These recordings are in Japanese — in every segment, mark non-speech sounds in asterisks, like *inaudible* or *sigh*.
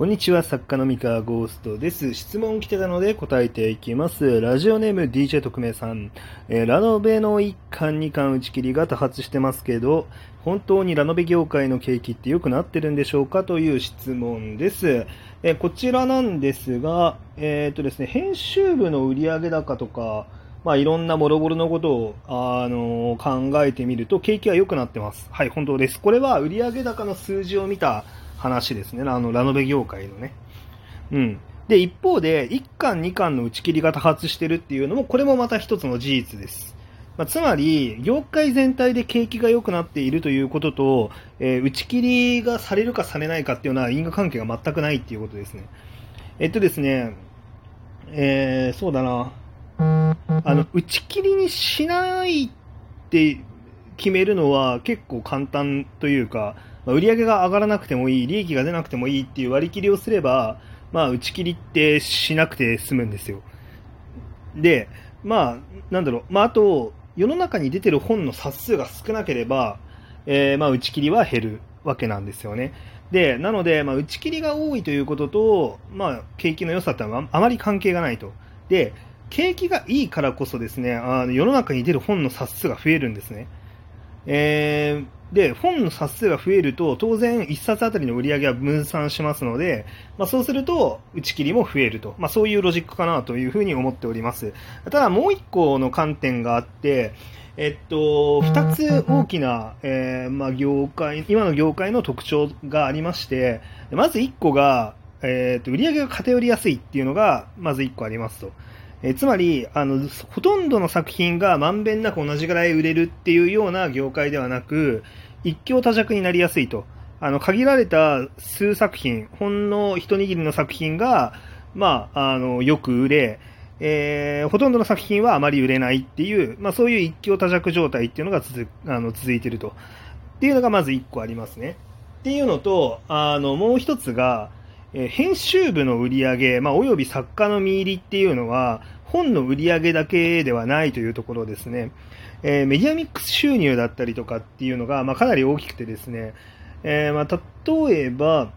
こんにちは、作家の三河ゴーストです。質問来てたので答えていきます。ラジオネーム DJ 特命さん。えー、ラノベの1巻2巻打ち切りが多発してますけど、本当にラノベ業界の景気って良くなってるんでしょうか？という質問です。えー、こちらなんですが、えっ、とですね、編集部の売上高とか、まあ、いろんなもろもろのことを、あの、考えてみると、景気は良くなってます。はい、本当です。これは売上高の数字を見た話ですね。あの、ラノベ業界のね。うん。で、一方で、1巻、2巻の打ち切りが多発してるっていうのも、これもまた一つの事実です。まあ、つまり、業界全体で景気が良くなっているということと、えー、打ち切りがされるかされないかっていうのは因果関係が全くないっていうことですね。えっとですね、えー、そうだな。あの、打ち切りにしないって決めるのは結構簡単というか、まあ、売り上げが上がらなくてもいい、利益が出なくてもいいっていう割り切りをすれば、まあ、打ち切りってしなくて済むんですよ。で、まあ、なんだろう、まあ、あと、世の中に出てる本の冊数が少なければ、えー、まあ、打ち切りは減るわけなんですよね。で、なので、まあ、打ち切りが多いということと、まあ、景気の良さってのはあまり関係がないと。で、景気がいいからこそですね、あの世の中に出る本の冊数が増えるんですね。えーで、本の冊数が増えると、当然1冊あたりの売り上げは分散しますので、まあ、そうすると、打ち切りも増えると。まあ、そういうロジックかなというふうに思っております。ただ、もう1個の観点があって、えっと、2つ大きな、えー、まあ、業界、今の業界の特徴がありまして、まず1個が、えー、っと、売り上げが偏りやすいっていうのが、まず1個ありますと。えつまりあの、ほとんどの作品がまんべんなく同じぐらい売れるっていうような業界ではなく、一強多弱になりやすいと。あの、限られた数作品、ほんの一握りの作品が、まあ、あの、よく売れ、えー、ほとんどの作品はあまり売れないっていう、まあ、そういう一強多弱状態っていうのが続あの続いてると。っていうのがまず一個ありますね。っていうのと、あの、もう一つが、えー、編集部の売り上げ、まあ、および作家の見入りっていうのは、本の売り上げだけではないというところですね。えー、メディアミックス収入だったりとかっていうのが、まあ、かなり大きくてですね、えー、まあ、例えば、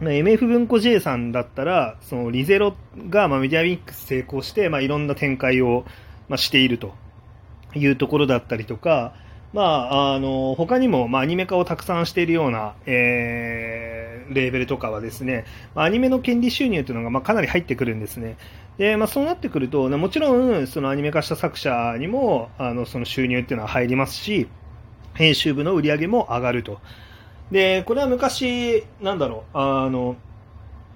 MF 文庫 J さんだったら、そのリゼロがまあメディアミックス成功して、まあ、いろんな展開をまあしているというところだったりとか、まあ、あの、他にも、まあ、アニメ化をたくさんしているような、えー、レーベルとかはですね、アニメの権利収入というのが、まあ、かなり入ってくるんですね。で、まあ、そうなってくると、もちろん、そのアニメ化した作者にも、あの、その収入っていうのは入りますし、編集部の売り上げも上がると。で、これは昔、なんだろう、あの、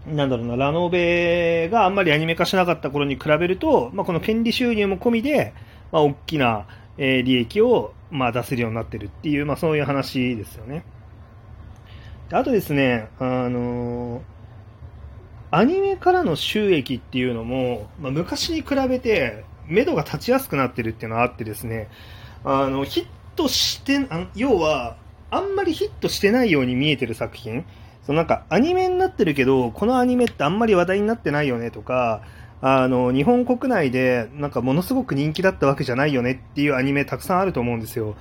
なんだろうな、ラノベがあんまりアニメ化しなかった頃に比べると、まあ、この権利収入も込みで、まあ、大きな、えー、利益を、まあ、出せるようになってるっていう、まあ、そういう話ですよね。あとですね、あのー、アニメからの収益っていうのも、まあ、昔に比べて、目処が立ちやすくなってるっていうのはあってですね、あの、ヒットして、あ要は、あんまりヒットしてないように見えてる作品、そのなんかアニメになってるけど、このアニメってあんまり話題になってないよねとか、あの、日本国内でなんかものすごく人気だったわけじゃないよねっていうアニメたくさんあると思うんですよ。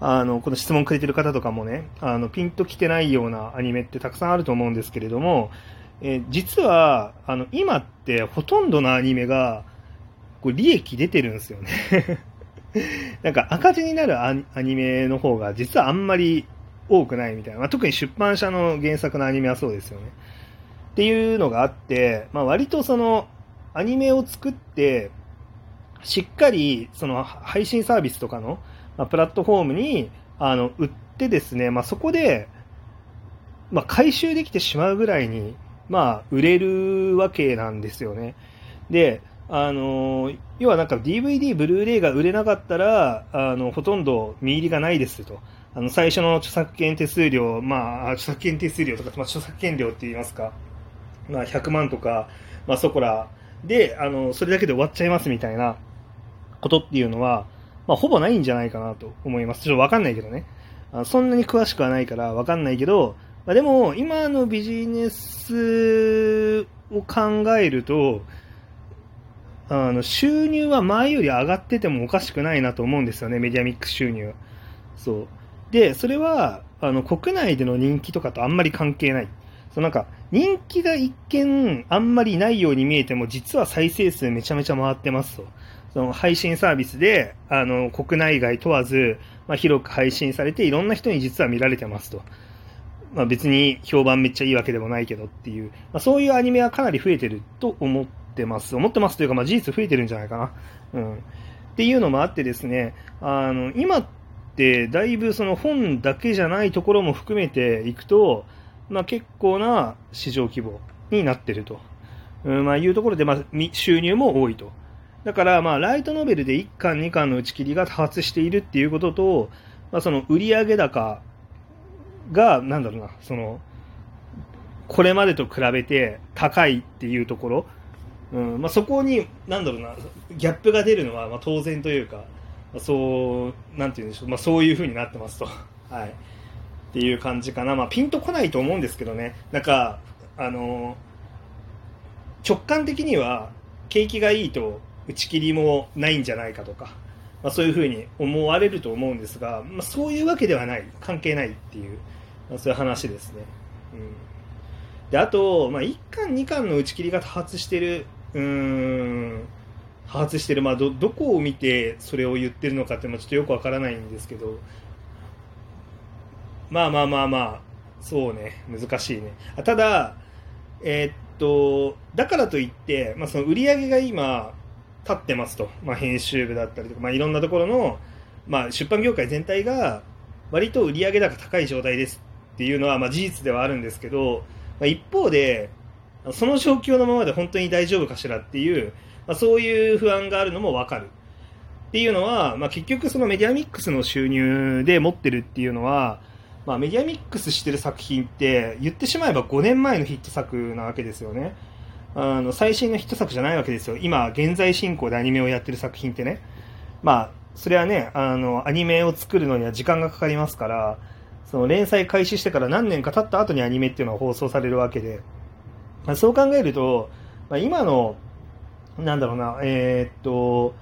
あの、この質問くれてる方とかもね、あの、ピンときてないようなアニメってたくさんあると思うんですけれども、えー、実は、あの、今ってほとんどのアニメが、こう利益出てるんですよね *laughs* なんか赤字になるアニメの方が実はあんまり多くないみたいな。まあ、特に出版社の原作のアニメはそうですよね。っていうのがあって、まあ、割とその、アニメを作って、しっかり、その、配信サービスとかの、まあ、プラットフォームに、あの、売ってですね、まあ、そこで、まあ、回収できてしまうぐらいに、まあ、売れるわけなんですよね。で、あの、要はなんか DVD、ブルーレイが売れなかったら、あの、ほとんど見入りがないですと。あの、最初の著作権手数料、まあ、著作権手数料とか、まあ、著作権料って言いますか、まあ、100万とか、まあ、そこらで、あの、それだけで終わっちゃいますみたいなことっていうのは、まあ、ほぼないんじゃないかなと思います。ちょっとわかんないけどね。あそんなに詳しくはないからわかんないけど、まあ、でも、今のビジネスを考えると、あの、収入は前より上がっててもおかしくないなと思うんですよね、メディアミックス収入。そう。で、それは、あの、国内での人気とかとあんまり関係ない。そうなんか人気が一見あんまりないように見えても実は再生数めちゃめちゃ回ってますと。その配信サービスであの国内外問わず、まあ、広く配信されていろんな人に実は見られてますと。まあ、別に評判めっちゃいいわけでもないけどっていう、まあ、そういうアニメはかなり増えてると思ってます。思ってますというか、まあ、事実増えてるんじゃないかな。うん。っていうのもあってですね、あの、今ってだいぶその本だけじゃないところも含めていくと、まあ、結構な市場規模になってると、うんまあ、いうところで、まあ、収入も多いと。だから、まあ、ライトノベルで1巻、2巻の打ち切りが多発しているっていうことと、まあ、その売上高が、なんだろうな、その、これまでと比べて高いっていうところ、うんまあ、そこに、なんだろうな、ギャップが出るのはまあ当然というか、まあ、そう、なんていうんでしょう、まあ、そういうふうになってますと。*laughs* はい。っていう感じかな。まあ、ピンとこないと思うんですけどね。なんか、あの直感的には、景気がいいと打ち切りもないんじゃないかとか、まあ、そういうふうに思われると思うんですが、まあ、そういうわけではない。関係ないっていう。まあ、そういう話ですね。うん、であと、まあ、1巻、2巻の打ち切りが多発してる、うん、多発してる、まあど、どこを見てそれを言ってるのかっていうのはちょっとよくわからないんですけど、まあまあまあまあ、そうね、難しいね。ただ、えー、っと、だからといって、まあ、その売り上げが今、立ってますと、まあ、編集部だったりとか、まあ、いろんなところの、まあ、出版業界全体が割と売上高高い状態ですっていうのはまあ事実ではあるんですけど、まあ、一方で、その状況のままで本当に大丈夫かしらっていう、まあ、そういう不安があるのもわかる。っていうのは、まあ、結局そのメディアミックスの収入で持ってるっていうのは、まあ、メディアミックスしてる作品って言ってしまえば5年前のヒット作なわけですよね。あの最新のヒット作じゃないわけですよ。今、現在進行でアニメをやってる作品ってね。まあ、それはね、あの、アニメを作るのには時間がかかりますから、その連載開始してから何年か経った後にアニメっていうのは放送されるわけで、まあ、そう考えると、まあ、今の、なんだろうな、えー、っと、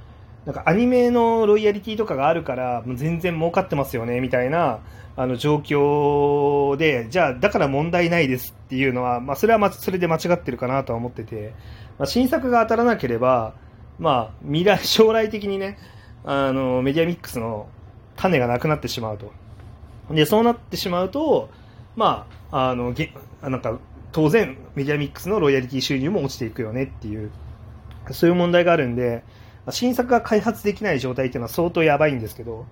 なんかアニメのロイヤリティとかがあるから、もう全然儲かってますよね、みたいな、あの状況で、じゃあ、だから問題ないですっていうのは、まあ、それはま、それで間違ってるかなとは思ってて、まあ、新作が当たらなければ、まあ、未来、将来的にね、あの、メディアミックスの種がなくなってしまうと。で、そうなってしまうと、まあ、あの、げなんか、当然、メディアミックスのロイヤリティ収入も落ちていくよねっていう、そういう問題があるんで、新作が開発できない状態っていうのは相当やばいんですけど、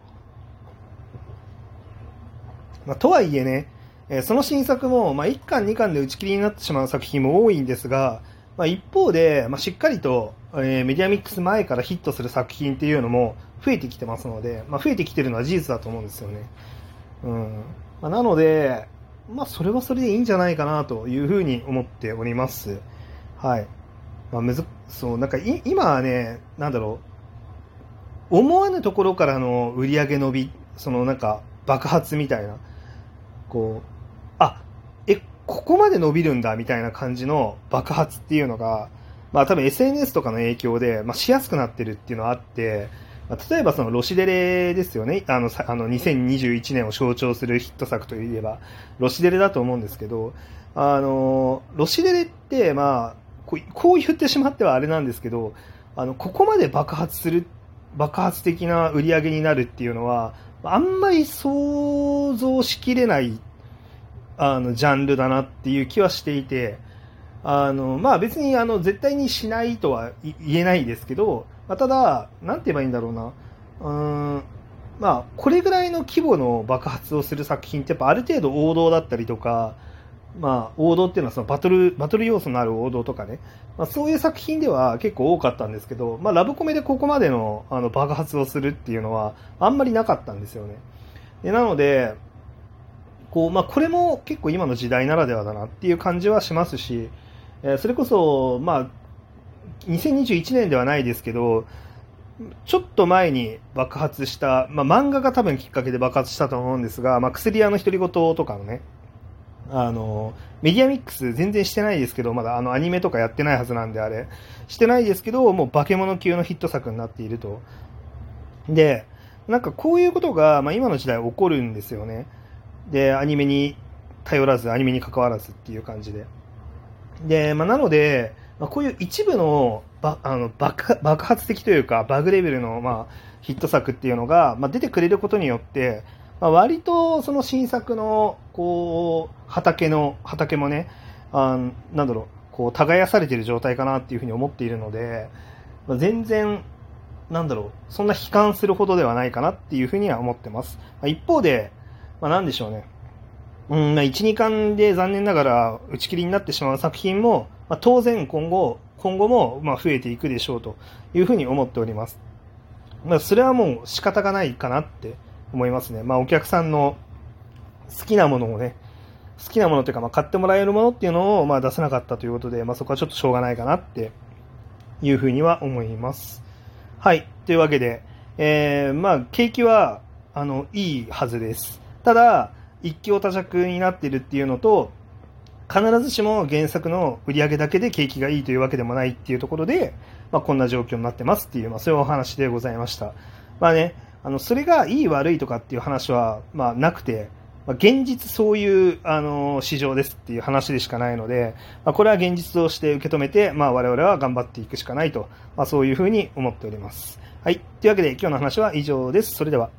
まあ、とはいえね、え、その新作も、まあ、1巻、2巻で打ち切りになってしまう作品も多いんですが、まあ、一方で、まあ、しっかりと、えー、メディアミックス前からヒットする作品っていうのも増えてきてますので、まあ、増えてきてるのは事実だと思うんですよね。うんまあ、なので、まあ、それはそれでいいんじゃないかなというふうに思っております。はい。まあ、むずそう、なんかい今はね、なんだろう、思わぬところからの売り上げ伸び、そのなんか爆発みたいな、こう、あ、え、ここまで伸びるんだみたいな感じの爆発っていうのが、まあ多分 SNS とかの影響で、まあ、しやすくなってるっていうのはあって、まあ例えばそのロシデレですよね。あの、あの2021年を象徴するヒット作といえば、ロシデレだと思うんですけど、あの、ロシデレって、まあ、こうこう言ってしまってはあれなんですけど、あの、ここまで爆発する、爆発的な売り上げになるっていうのは、あんまり想像しきれない、あの、ジャンルだなっていう気はしていて、あの、まあ別にあの、絶対にしないとは言えないですけど、まあ、ただ、なんて言えばいいんだろうな。うん、まあ、これぐらいの規模の爆発をする作品って、やっぱある程度王道だったりとか、まあ、王道っていうのはそのバトル、バトル要素のある王道とかね、まあ、そういう作品では結構多かったんですけど、まあ、ラブコメでここまでのあの爆発をするっていうのはあんまりなかったんですよね。でなので、こう、まあ、これも結構今の時代ならではだなっていう感じはしますし、えー、それこそ、まあ、2021年ではないですけど、ちょっと前に爆発した、まあ、漫画が多分きっかけで爆発したと思うんですが、まあ、薬屋の独り言とかのね、あの、メディアミックス全然してないですけど、まだあのアニメとかやってないはずなんであれ、してないですけど、もう化け物級のヒット作になっていると。で、なんかこういうことが、まあ、今の時代起こるんですよね。で、アニメに頼らず、アニメに関わらずっていう感じで。で、まあ、なので、まあ、こういう一部のばあの爆爆発的というか、バグレベルの、まあ、ヒット作っていうのが、まあ、出てくれることによって、まあ、割とその新作のこう畑の畑もねあなんだろうこう耕されている状態かなっていうふうに思っているので、まあ、全然なんだろうそんな悲観するほどではないかなっていうふうには思ってます、まあ、一方で、まあ、なんでしょうねうんまあ、1、2巻で残念ながら打ち切りになってしまう作品も、まあ、当然今後今後もまあ増えていくでしょうというふうに思っております。まあ、それはもう仕方がないかなって思いますね。まあ、お客さんの好きなものをね、好きなものというか、まあ、買ってもらえるものっていうのを、まあ、出せなかったということで、まあ、そこはちょっとしょうがないかなっていうふうには思います。はい。というわけで、えー、まあ、景気は、あの、いいはずです。ただ、一強多弱になってるっていうのと、必ずしも原作の売り上げだけで景気がいいというわけでもないっていうところで、まあ、こんな状況になってますっていう、まあ、そういうお話でございました。まあね、あの、それがいい悪いとかっていう話は、まあ、なくて、まあ、現実そういう、あの、市場ですっていう話でしかないので、まあ、これは現実として受け止めて、まあ、我々は頑張っていくしかないと、まあ、そういうふうに思っております。はい。というわけで、今日の話は以上です。それでは。